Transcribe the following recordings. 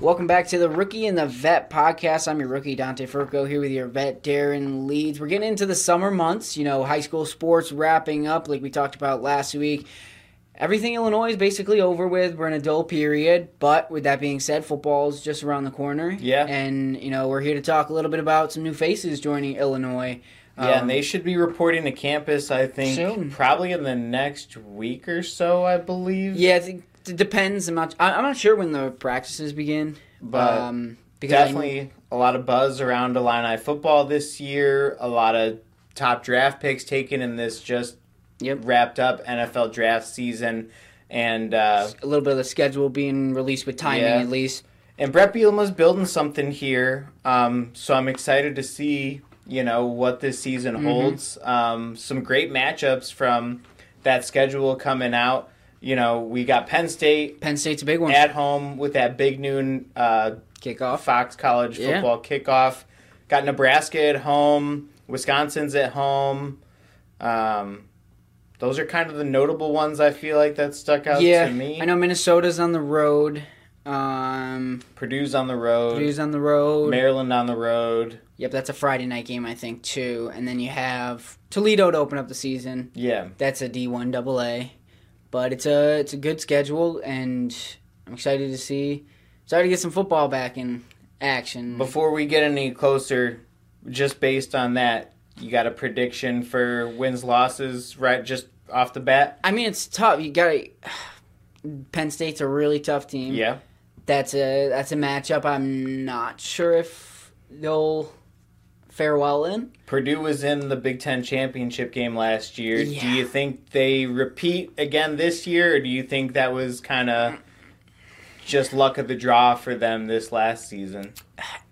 Welcome back to the Rookie and the Vet podcast. I'm your rookie, Dante Furco, here with your vet, Darren Leeds. We're getting into the summer months, you know, high school sports wrapping up, like we talked about last week. Everything Illinois is basically over with. We're in a dull period, but with that being said, football is just around the corner. Yeah. And, you know, we're here to talk a little bit about some new faces joining Illinois. Yeah, Um, and they should be reporting to campus, I think, Soon. probably in the next week or so, I believe. Yeah, I think it depends. I'm not, I'm not sure when the practices begin. But um, I- Definitely a lot of buzz around Illini football this year. A lot of top draft picks taken in this just Yep. wrapped up NFL draft season. And uh, a little bit of the schedule being released with timing Yeah. at least. and Brett Bielema's building something here. Um, so I'm excited to see, you know, what this season Mm-hmm. holds. Um, some great matchups from that schedule coming out. You know, we got Penn State Penn State's a big one. at home with that big noon uh, Kickoff. Fox College Yeah. football kickoff. Got Nebraska at home. Wisconsin's at home. Um, those are kind of the notable ones I feel like that stuck out yeah, to me. I know Minnesota's on the road. Um, Purdue's on the road. Purdue's on the road. Maryland on the road. Yep, that's a Friday night game, I think, too. And then you have Toledo to open up the season. Yeah. That's a D1 double A. But it's a it's a good schedule, and I'm excited to see. Excited to get some football back in action. Before we get any closer, just based on that, you got a prediction for wins losses right just off the bat? I mean, it's tough. You got. Penn State's a really tough team. Yeah. that's a that's a matchup. I'm not sure if they'll fare well in. Purdue was in the Big Ten championship game last year. Do you think they repeat again this year, or do you think that was kind of just luck of the draw for them this last season?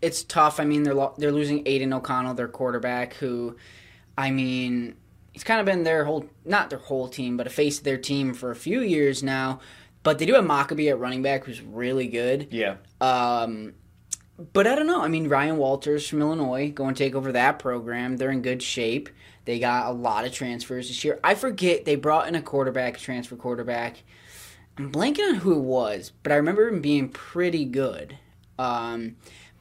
It's tough. I mean, they're lo- they're losing Aidan O'Connell, their quarterback, who, I mean, he's kind of been their whole not their whole team, but a face of their team for a few years now. But they do have Mockobee at running back, who's really good. Yeah. Um, but I don't know. I mean, Ryan Walters from Illinois going to take over that program. They're in good shape. They got a lot of transfers this year. I forget they brought in a quarterback, transfer quarterback. I'm blanking on who it was, but I remember him being pretty good. Um,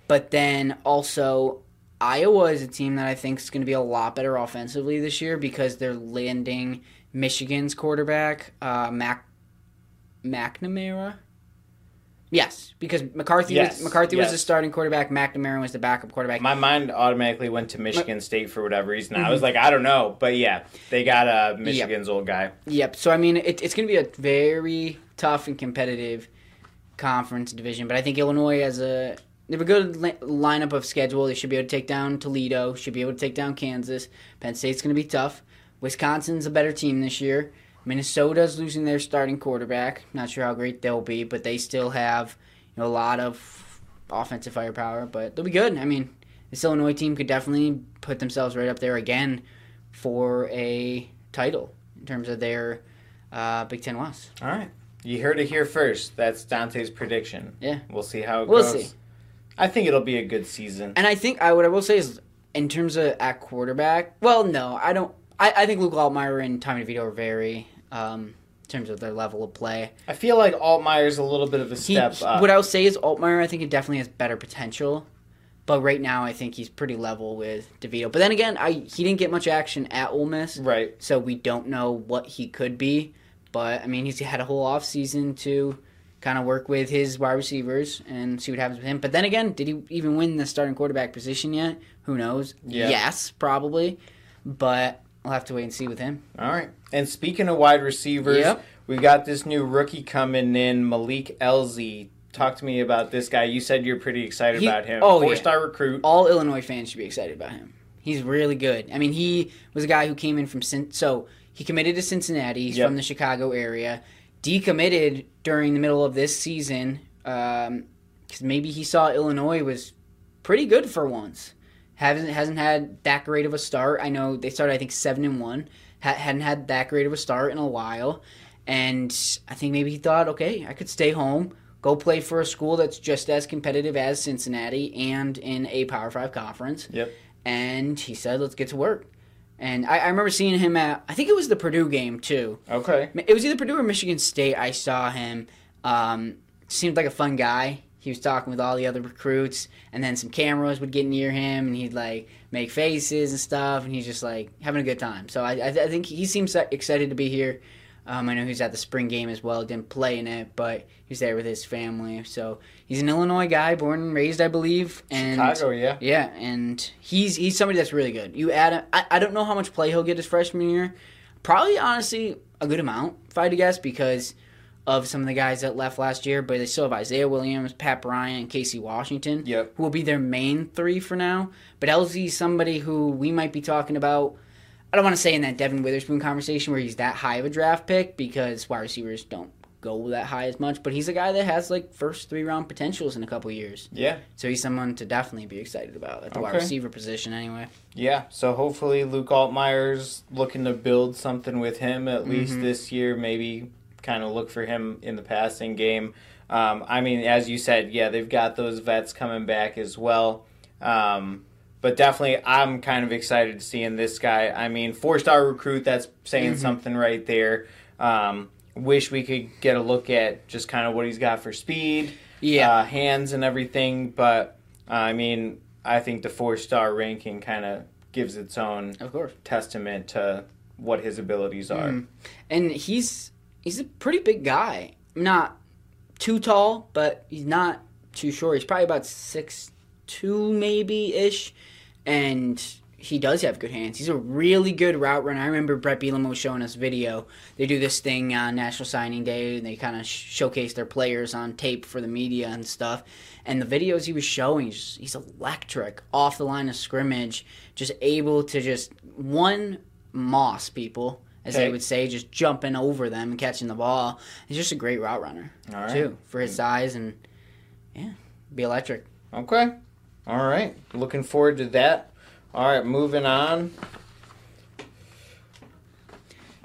but then also, Iowa is a team that I think is going to be a lot better offensively this year because they're landing Michigan's quarterback, uh, Mac McNamara. Yes, because McCarthy Yes, was, McCarthy was the starting quarterback. McNamara was the backup quarterback. My mind automatically went to Michigan State for whatever reason. I was like, I don't know, but yeah, they got uh, Michigan's old guy. Yep. So I mean, it, it's going to be a very tough and competitive conference division. But I think Illinois has a they have a good li- lineup of schedule. They should be able to take down Toledo. Should be able to take down Kansas. Penn State's going to be tough. Wisconsin's a better team this year. Minnesota's losing their starting quarterback. Not sure how great they'll be, but they still have you know, a lot of offensive firepower. But they'll be good. I mean, this Illinois team could definitely put themselves right up there again for a title in terms of their uh, Big Ten West. All right. You heard it here first. That's Dante's prediction. Yeah. We'll see how it goes. We'll see. I think it'll be a good season. And I think I what I will say is in terms of at quarterback. Well, no, I don't. I, I think Luke Altmaier and Tommy DeVito are very um, in terms of their level of play. I feel like Altmaier's a little bit of a He, step up. what I will say is Altmaier. I think he definitely has better potential. But right now, I think he's pretty level with DeVito. But then again, I he didn't get much action at Ole Miss, right. so we don't know what he could be. But I mean, he's had a whole off season to, kind of work with his wide receivers and see what happens with him. But then again, did he even win the starting quarterback position yet? Who knows? Yeah. Yes, probably. But we'll have to wait and see with him. All right. And speaking of wide receivers, Yep. we got this new rookie coming in, Malik Elzy. Talk to me about this guy. You said you're pretty excited He- about him. oh, yeah. Four star recruit. all Illinois fans should be excited about him. He's really good. I mean, he was a guy who came in from so he committed to Cincinnati. He's Yep. from the Chicago area. Decommitted during the middle of this season um, because maybe he saw Illinois was pretty good for once. Hasn't hasn't had that great of a start. I know they started I think seven and one. Ha- hadn't had that great of a start in a while, and I think maybe he thought, okay, I could stay home, go play for a school that's just as competitive as Cincinnati and in a Power Five conference. Yep. And he said, let's get to work. And I, I remember seeing him at I think it was the Purdue game too. Okay. It was either Purdue or Michigan State. I saw him. Um, seemed like a fun guy. He was talking with all the other recruits, and then some cameras would get near him, and he'd like make faces and stuff, and he's just like having a good time. So I, I, I think he seems excited to be here. Um, I know he's at the spring game as well. Didn't play in it, but he's there with his family. So he's an Illinois guy, born and raised, I believe. And Chicago, yeah. yeah, and he's he's somebody that's really good. You add, a, I, I don't know how much play he'll get his freshman year. Probably, honestly, a good amount, if I had to guess, because of some of the guys that left last year. But they still have Isaiah Williams, Pat Bryant, and Casey Washington, Yep. who will be their main three for now. But Elzy's somebody who we might be talking about. I don't want to say in that Devon Witherspoon conversation where he's that high of a draft pick because wide receivers don't go that high as much. But he's a guy that has like first three round potentials in a couple years. Yeah. So he's someone to definitely be excited about at the wide receiver position, anyway. Yeah. So hopefully Luke Altmaier's looking to build something with him at least Mm-hmm. this year. Maybe kind of look for him in the passing game. Um, I mean, as you said, yeah, they've got those vets coming back as well. Um, but definitely, I'm kind of excited to seeing this guy. I mean, four star recruit, that's saying Mm-hmm. something right there. Um, wish we could get a look at just kind of what he's got for speed, Yeah. uh, hands, and everything. But uh, I mean, I think the four star ranking kind of gives its own Of course. testament to what his abilities are. Mm. And he's he's a pretty big guy. Not too tall, but he's not too short. He's probably about six two maybe ish. And he does have good hands. He's a really good route runner. I remember Brett Bielema was showing us video. They do this thing on National Signing Day, and they kind of sh- showcase their players on tape for the media and stuff. And the videos he was showing, he's, he's electric off the line of scrimmage, just able to just one moss people, as they would say, just jumping over them and catching the ball. He's just a great route runner All right. too for his mm. size and yeah, be electric. Okay. All right. Looking forward to that. All right, moving on.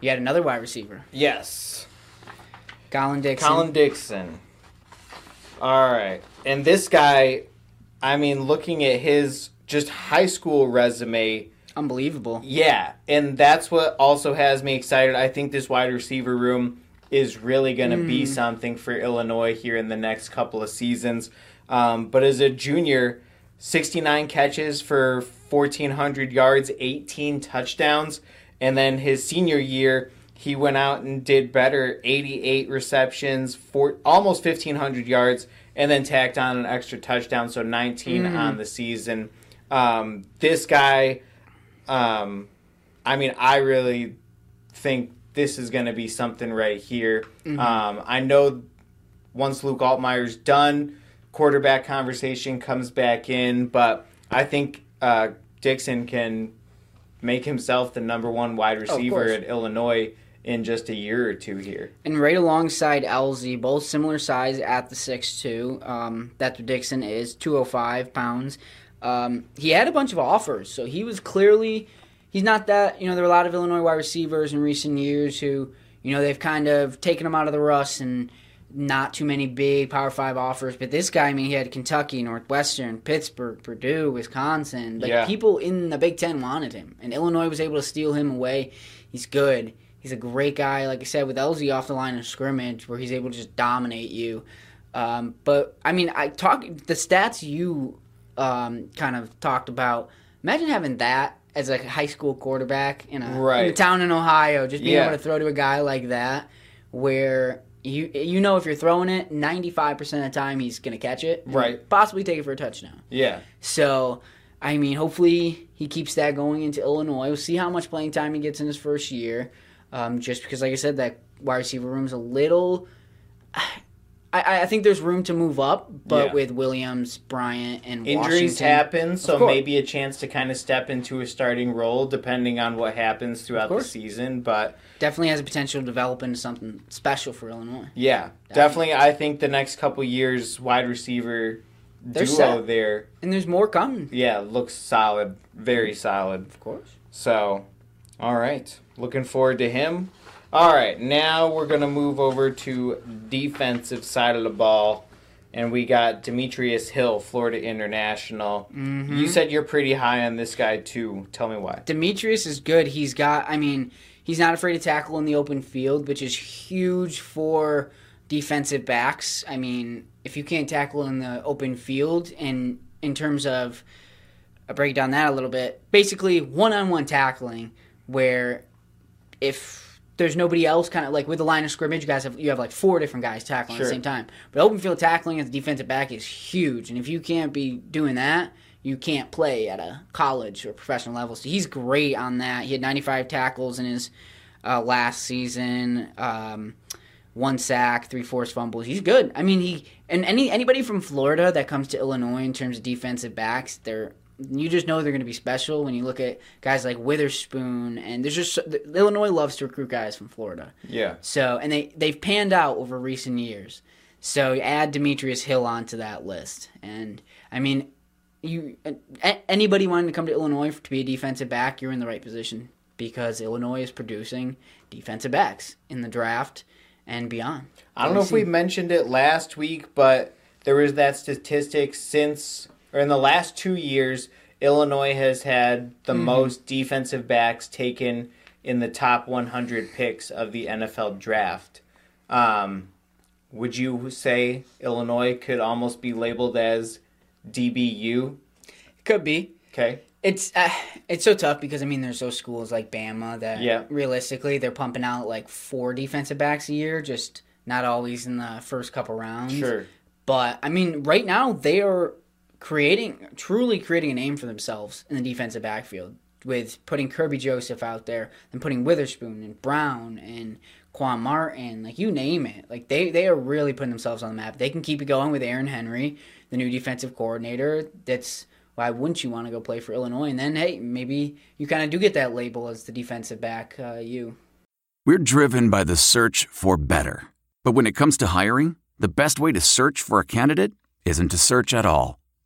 You had another wide receiver, Yes. Collin Dixon. Collin Dixon. All right. And this guy, I mean, looking at his just high school resume, unbelievable. yeah, and that's what also has me excited. I think this wide receiver room is really going to be something for Illinois here in the next couple of seasons. Um, but as a junior, 69 catches for 1,400 yards, 18 touchdowns. And then his senior year, he went out and did better 88 receptions, for almost 1,500 yards, and then tacked on an extra touchdown, so 19 on the season. Um, this guy, um, I mean, I really think this is going to be something right here. Um, I know once Luke Altmaier's done, quarterback conversation comes back in, but I think uh, Dixon can make himself the number one wide receiver course. at Illinois in just a year or two here. And right alongside Elzy, both similar size at the 6'2. Um, that's what Dixon is, 205 pounds. Um, he had a bunch of offers, so he was clearly. He's not that. You know, there are a lot of Illinois wide receivers in recent years who, you know, they've kind of taken him out of the rust and not too many big Power Five offers. But this guy, I mean, he had Kentucky, Northwestern, Pittsburgh, Purdue, Wisconsin. Like Yeah. people in the Big Ten wanted him, and Illinois was able to steal him away. He's good. He's a great guy, like I said, with Elzy off the line of scrimmage, where he's able to just dominate you. Um, but I mean, I talk the stats you um, kind of talked about. Imagine having that as a high school quarterback in a, in a town in Ohio, just being Yeah. able to throw to a guy like that, where you you know if you're throwing it, 95% of the time he's going to catch it. Right. Possibly take it for a touchdown. Yeah. So, I mean, hopefully he keeps that going into Illinois. We'll see how much playing time he gets in his first year. Um, just because, like I said, that wide receiver room's a little. I, I think there's room to move up, but Yeah. with Williams, Bryant, and Injuries Washington, happen, so maybe a chance to kind of step into a starting role depending on what happens throughout the season. But definitely has a potential to develop into something special for Illinois. yeah, definitely, I think the next couple years, wide receiver They're duo set. there, And there's more coming, yeah, looks solid, very solid. of course. So, all right. Looking forward to him. All right, now we're going to move over to defensive side of the ball. And we got Demetrius Hill, Florida International. Mm-hmm. You said you're pretty high on this guy, too. Tell me why. Demetrius is good. He's got, I mean, he's not afraid to tackle in the open field, which is huge for defensive backs. I mean, if you can't tackle in the open field, and in terms of, I break down that a little bit, basically one on one tackling, where if there's nobody else kind of like with the line of scrimmage, you guys have you have like four different guys tackling at the same time. But open field tackling as a defensive back is huge, and if you can't be doing that, you can't play at a college or professional level. So he's great on that. He had 95 tackles in his uh, last season. Um, one sack, three forced fumbles. He's good. I mean, he and any anybody from Florida that comes to Illinois in terms of defensive backs, they're you just know they're going to be special when you look at guys like Witherspoon and there's just Illinois loves to recruit guys from Florida. Yeah. So and they they've panned out over recent years. So add Demetrius Hill onto that list, and I mean, you anybody wanting to come to Illinois to be a defensive back, you're in the right position because Illinois is producing defensive backs in the draft and beyond. I don't know if we mentioned it last week, but there was that statistic since, or in the last two years, Illinois has had the most defensive backs taken in the top 100 picks of the NFL draft. Um, would you say Illinois could almost be labeled as DBU? could be. Okay. It's uh, it's so tough because I mean there's those schools like Bama that Yeah. realistically they're pumping out like four defensive backs a year, just not always in the first couple rounds. Sure. But I mean, right now they are creating, truly creating a name for themselves in the defensive backfield with putting Kerby Joseph out there and putting Witherspoon and Brown and Quan Martin, like you name it. Like they they are really putting themselves on the map. They can keep it going with Aaron Henry, the new defensive coordinator. That's why wouldn't you want to go play for Illinois? And then hey, maybe you kind of do get that label as the defensive back. Uh, you. We're driven by the search for better. But when it comes to hiring, the best way to search for a candidate isn't to search at all.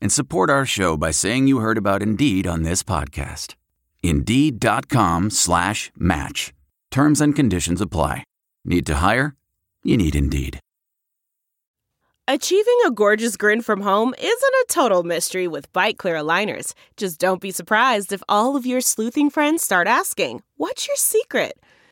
and support our show by saying you heard about Indeed on this podcast. Indeed.com slash match. Terms and conditions apply. Need to hire? You need Indeed. Achieving a gorgeous grin from home isn't a total mystery with Byte Clear aligners. Just don't be surprised if all of your sleuthing friends start asking, What's your secret?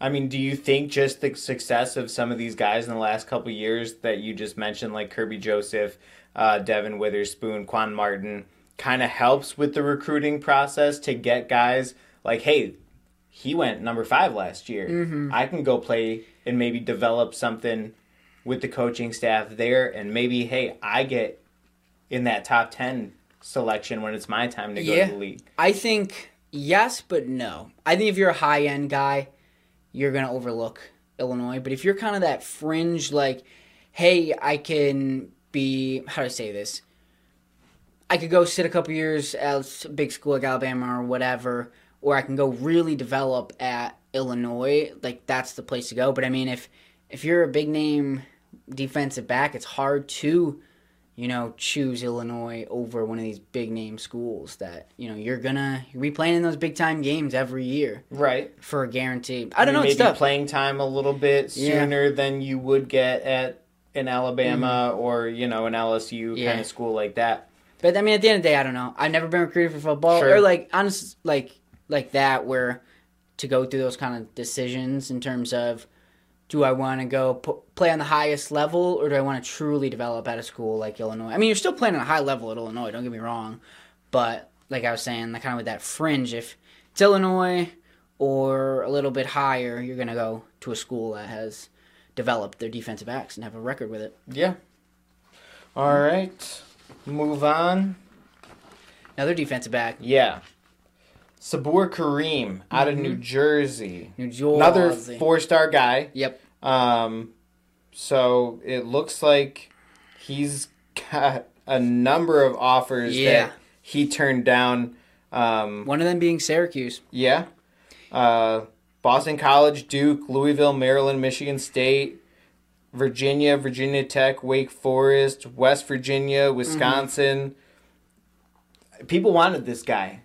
I mean, do you think just the success of some of these guys in the last couple of years that you just mentioned, like Kerby Joseph, uh, Devon Witherspoon, Quan Martin, kind of helps with the recruiting process to get guys like, hey, he went number five last year. I can go play and maybe develop something with the coaching staff there, and maybe, hey, I get in that top 10 selection when it's my time to go Yeah. to the league. I think yes, but no. I think if you're a high end guy, you're gonna overlook Illinois. But if you're kind of that fringe, like, hey, I can be how do I say this? I could go sit a couple years at a big school like Alabama or whatever, or I can go really develop at Illinois. Like that's the place to go. But I mean, if if you're a big name defensive back, it's hard to you know, choose Illinois over one of these big name schools that, you know, you're gonna be playing in those big time games every year. Right. For a guarantee. I don't know, maybe tough. playing time a little bit Yeah. sooner than you would get at an Alabama or, you know, an LSU Mm-hmm. Yeah. kind of school like that. But I mean, at the end of the day, I don't know. I've never been recruited for football Sure. or like honest like like that where to go through those kind of decisions in terms of do I want to go p- play on the highest level or do I want to truly develop at a school like Illinois? I mean, you're still playing on a high level at Illinois. Don't get me wrong, but like I was saying, like kind of with that fringe, if it's Illinois or a little bit higher, you're gonna go to a school that has developed their defensive backs and have a record with it. Yeah. All right. Move on. Another defensive back, Yeah. Saboor Karriem out of mm-hmm. New Jersey. New Jersey. Another four star guy. Yep. Um, so it looks like he's got a number of offers Yeah. that he turned down. Um, One of them being Syracuse. yeah. Uh, Boston College, Duke, Louisville, Maryland, Michigan State, Virginia, Virginia Tech, Wake Forest, West Virginia, Wisconsin. People wanted this guy.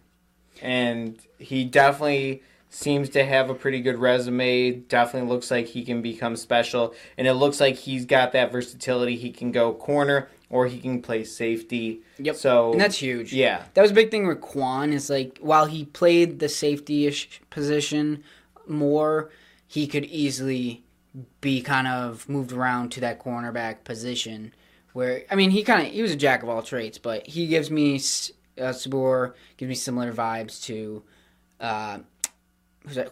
And he definitely seems to have a pretty good resume. Definitely looks like he can become special. And it looks like he's got that versatility. He can go corner or he can play safety. Yep. So and that's huge. Yeah. That was a big thing with Quan is like while he played the safety ish position more, he could easily be kind of moved around to that cornerback position. Where I mean, he kind of he was a jack of all trades, but he gives me uh, Saboor gives me similar vibes to uh, who's that?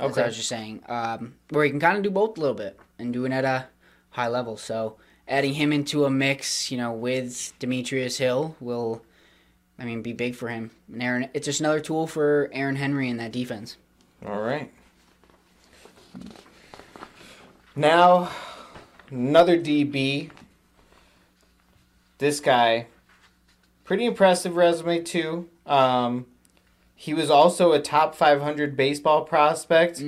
As Okay. I was just saying, um, where he can kind of do both a little bit and do it at a high level. So adding him into a mix, you know, with Demetrius Hill will, I mean, be big for him. And Aaron, it's just another tool for Aaron Henry in that defense. All right. Now, another DB. This guy, pretty impressive resume too. Um, he was also a top 500 baseball prospect,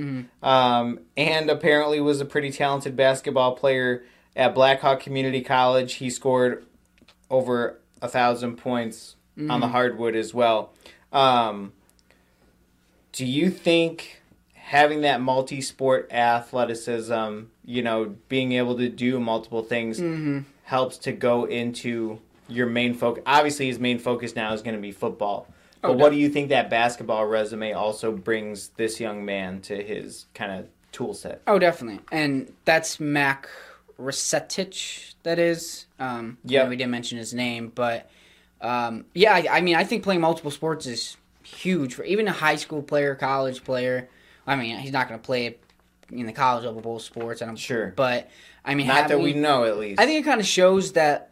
um, and apparently was a pretty talented basketball player at Blackhawk Community College. He scored over a thousand points on the hardwood as well. Um, do you think having that multi-sport athleticism, you know, being able to do multiple things, helps to go into your main focus? Obviously, his main focus now is going to be football. But what do you think that basketball resume also brings this young man to his kind of tool set? Oh, definitely. And that's Mac Resetich, that is. Um, yeah, we didn't mention his name, but um, yeah, I, I mean, I think playing multiple sports is huge for even a high school player, college player. I mean, he's not going to play in the college level both sports, and I'm Sure. But I mean, Not that we know, at least. I think it kind of shows that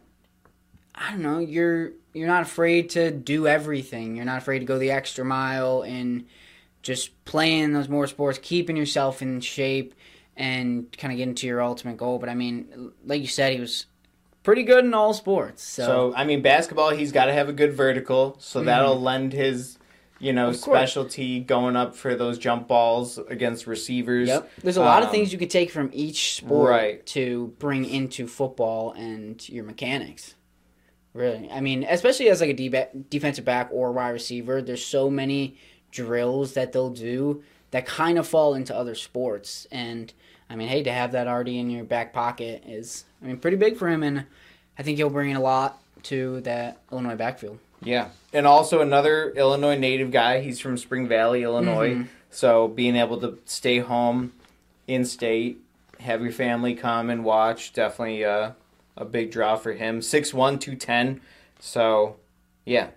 I don't know, you're you're not afraid to do everything. You're not afraid to go the extra mile and just playing those more sports, keeping yourself in shape and kind of getting to your ultimate goal. But I mean, like you said, he was pretty good in all sports. So, So I mean, basketball, he's got to have a good vertical, so that'll lend his, you know, Mm-hmm. Of specialty going up for those jump balls against receivers. Yep. There's a lot of Um, things you could take from each sport Right. to bring into football and your mechanics. Really, I mean, especially as like a de- defensive back or wide receiver, there's so many drills that they'll do that kind of fall into other sports. And I mean, hey, to have that already in your back pocket is, I mean, pretty big for him. And I think he'll bring a lot to that Illinois backfield. Yeah, and also another Illinois native guy. He's from Spring Valley, Illinois. Mm-hmm. So being able to stay home, in state, have your family come and watch, definitely uh, a big draw for him. 6'1", 210. So, yeah,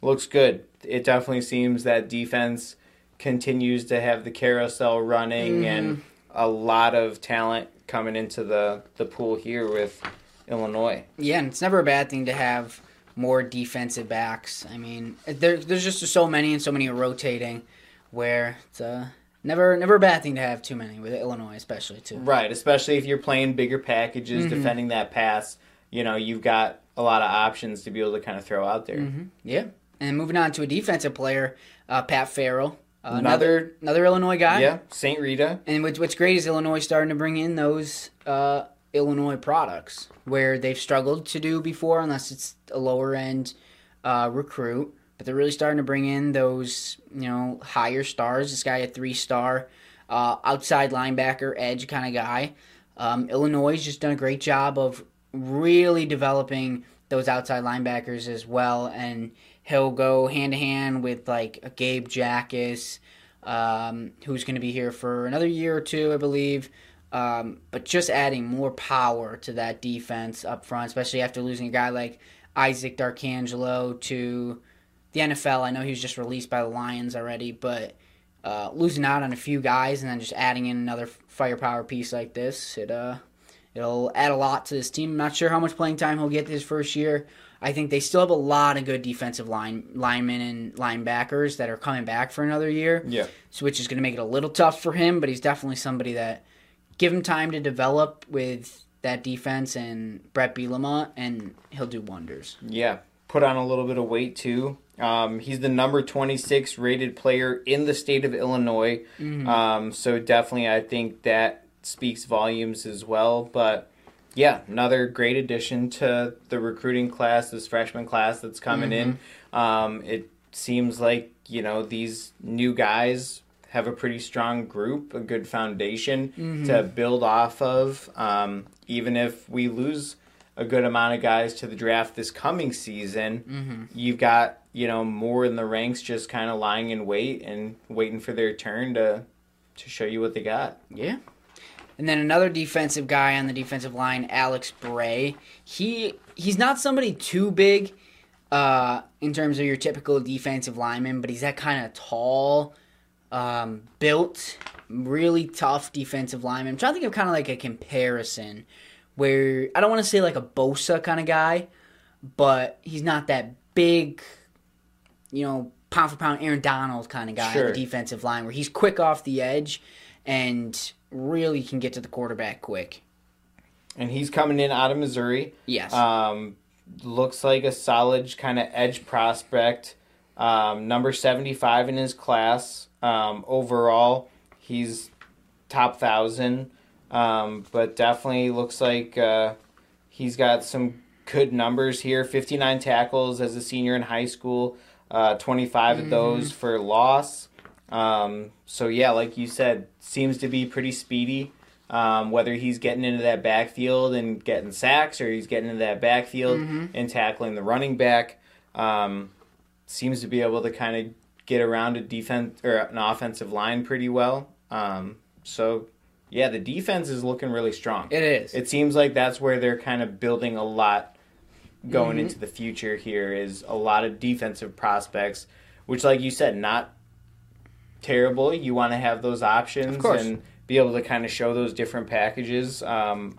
looks good. It definitely seems that defense continues to have the carousel running and a lot of talent coming into the, the pool here with Illinois. Yeah, and it's never a bad thing to have more defensive backs. I mean, there, there's just so many and so many are rotating, where it's uh, never never a bad thing to have too many with Illinois, especially too. Right, especially if you're playing bigger packages, defending that pass. you know, you've got a lot of options to be able to kind of throw out there. Yeah. And moving on to a defensive player, uh, Pat Farrell. Uh, Another- another Illinois guy. Yeah, St. Rita. And what's, what's great is Illinois starting to bring in those uh, Illinois products where they've struggled to do before, unless it's a lower end uh, recruit. But they're really starting to bring in those, you know, higher stars. This guy a three star uh, outside linebacker, edge kind of guy. Um, Illinois has just done a great job of really developing those outside linebackers as well, and he'll go hand to hand with like Gabe Jacas, um, who's going to be here for another year or two, I believe. Um, but just adding more power to that defense up front, especially after losing a guy like Isaac D'Arcangelo to the NFL. I know he was just released by the Lions already, but uh, losing out on a few guys and then just adding in another firepower piece like this, it uh, it'll add a lot to this team. I'm not sure how much playing time he'll get this first year. I think they still have a lot of good defensive line linemen and linebackers that are coming back for another year. Yeah. So which is going to make it a little tough for him, but he's definitely somebody that give him time to develop with that defense and Brett Bielema, and he'll do wonders. Yeah, put on a little bit of weight too. Um, he's the number 26 rated player in the state of Illinois. Um, so definitely, I think that speaks volumes as well. But yeah, another great addition to the recruiting class, this freshman class that's coming in. Um, it seems like, you know, these new guys have a pretty strong group, a good foundation to build off of. Um, even if we lose a good amount of guys to the draft this coming season, you've got you know more in the ranks just kind of lying in wait and waiting for their turn to to show you what they got. Yeah. And then another defensive guy on the defensive line, Alex Bray. He he's not somebody too big uh, in terms of your typical defensive lineman, but he's that kind of tall, um, built, really tough defensive lineman. I'm trying to think of kind of like a comparison where I don't want to say like a Bosa kind of guy, but he's not that big, you know, pound for pound Aaron Donald kind of guy on Sure. the defensive line where he's quick off the edge and really can get to the quarterback quick. And he's coming in out of Missouri. Yes. Um, looks like a solid kind of edge prospect. Um, number 75 in his class. Um, overall, he's top thousand. Um, but definitely looks like uh, he's got some good numbers here 59 tackles as a senior in high school, uh, 25 of those for loss. Um, so, yeah, like you said, seems to be pretty speedy. Um, whether he's getting into that backfield and getting sacks or he's getting into that backfield and tackling the running back, um, seems to be able to kind of get around a defense or an offensive line pretty well. Um, so, yeah, the defense is looking really strong. It is. It seems like that's where they're kind of building a lot going Mm-hmm. into the future. Here is a lot of defensive prospects, which, like you said, not terrible. You want to have those options and be able to kind of show those different packages um,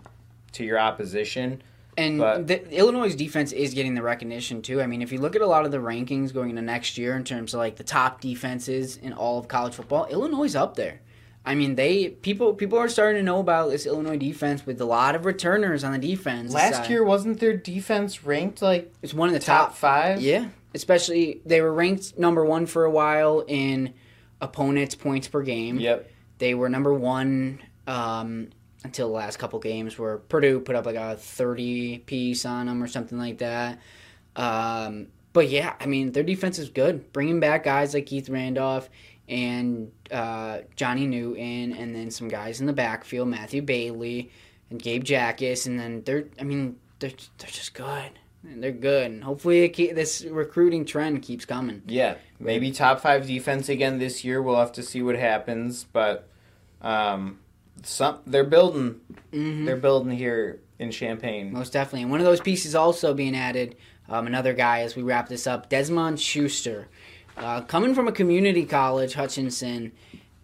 to your opposition. And But- the, Illinois' defense is getting the recognition too. I mean, if you look at a lot of the rankings going into next year in terms of like the top defenses in all of college football, Illinois is up there. I mean, they people people are starting to know about this Illinois defense with a lot of returners on the defense. Last side. year, wasn't their defense ranked like it's one of the top top, five? Yeah, especially they were ranked number one for a while in opponents' points per game. Yep. They were number one um, until the last couple games where Purdue put up like a 30 piece on them or something like that. Um, but yeah, I mean, their defense is good. Bringing back guys like Keith Randolph and uh, Johnny Newton, and then some guys in the backfield, Matthew Bailey and Gabe Jacas, and then they're, I mean, they're, they're just good. And they're good. And hopefully keep, this recruiting trend keeps coming. Yeah, maybe top five defense again this year. We'll have to see what happens, but um, some they're building. They're building here in Champaign. Most definitely. And one of those pieces also being added, um, another guy as we wrap this up, Desmond Schuster. Uh, coming from a community college, Hutchinson,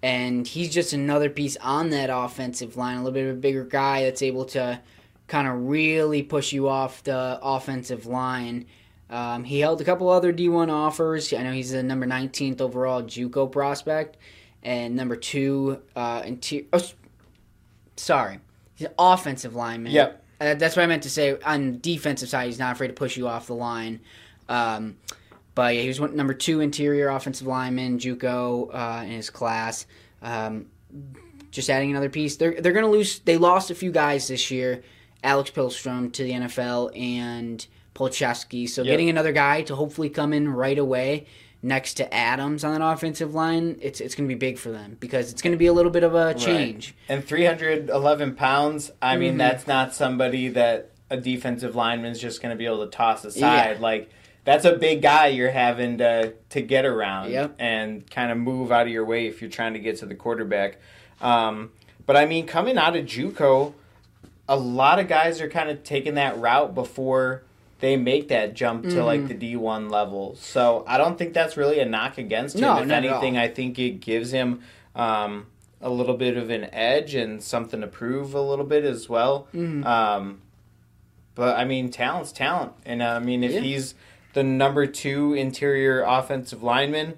and he's just another piece on that offensive line, a little bit of a bigger guy that's able to kind of really push you off the offensive line. Um, he held a couple other D1 offers. I know he's the number 19th overall JUCO prospect, and number two, uh, inter- oh, sorry, he's an offensive lineman. Yep. Uh, that's what I meant to say. On defensive side, he's not afraid to push you off the line. Um, but yeah, he was one, number two interior offensive lineman, JUCO uh, in his class. Um, just adding another piece. They're they're going to lose. They lost a few guys this year. Alex Pihlstrom to the NFL and Palczewski. So Yep. getting another guy to hopefully come in right away next to Adams on that offensive line, it's it's going to be big for them because it's going to be a little bit of a change. And 311 pounds, I mean, Mhm. that's not somebody that a defensive lineman's just going to be able to toss aside. Yeah. Like, that's a big guy you're having to, to get around Yep. and kind of move out of your way if you're trying to get to the quarterback. Um, but I mean, coming out of JUCO, a lot of guys are kind of taking that route before they make that jump to like Mhm. the D1 level. So I don't think that's really a knock against him. No, if not at all. anything, I think it gives him um, a little bit of an edge and something to prove a little bit as well. Mhm. Um, but I mean, talent's talent, and uh, I mean, if Yeah. he's the number two interior offensive lineman,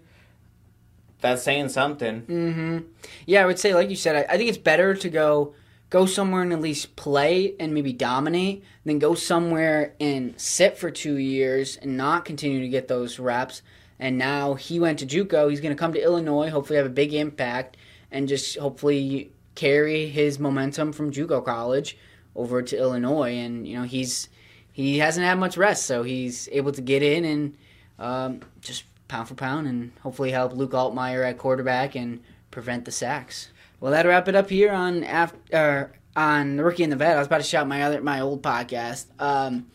that's saying something. Mm-hmm. Yeah, I would say, like you said, I, I think it's better to go go somewhere and at least play and maybe dominate than go somewhere and sit for two years and not continue to get those reps. And now he went to JUCO. He's going to come to Illinois, hopefully have a big impact, and just hopefully carry his momentum from JUCO college over to Illinois. And you know he's he hasn't had much rest, so he's able to get in and um, just pound for pound and hopefully help Luke Altmaier at quarterback and prevent the sacks. Well, that'll wrap it up here on after on the rookie and the vet. I was about to shout my other my old podcast. Um,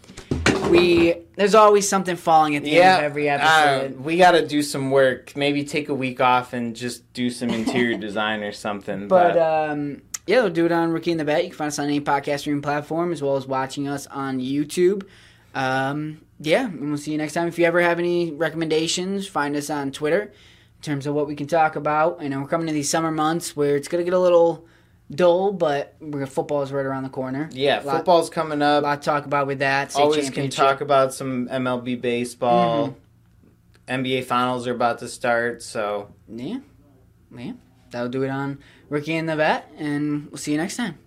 we there's always something falling at the end of every uh, episode. we got to do some work. Maybe take a week off and just do some interior design or something. But um, yeah, we'll do it on Rookie in the Bet. You can find us on any podcast streaming platform as well as watching us on YouTube. Um, yeah, and we'll see you next time. If you ever have any recommendations, find us on Twitter in terms of what we can talk about. I know we're coming to these summer months where it's going to get a little dull, but we're, football is right around the corner. yeah, lot, football's coming A up. lot to talk about with that. State Always can talk about some MLB baseball. Mm-hmm. NBA finals are about to start, so Yeah, yeah. That'll do it on Rookie in the Vet, and we'll see you next time.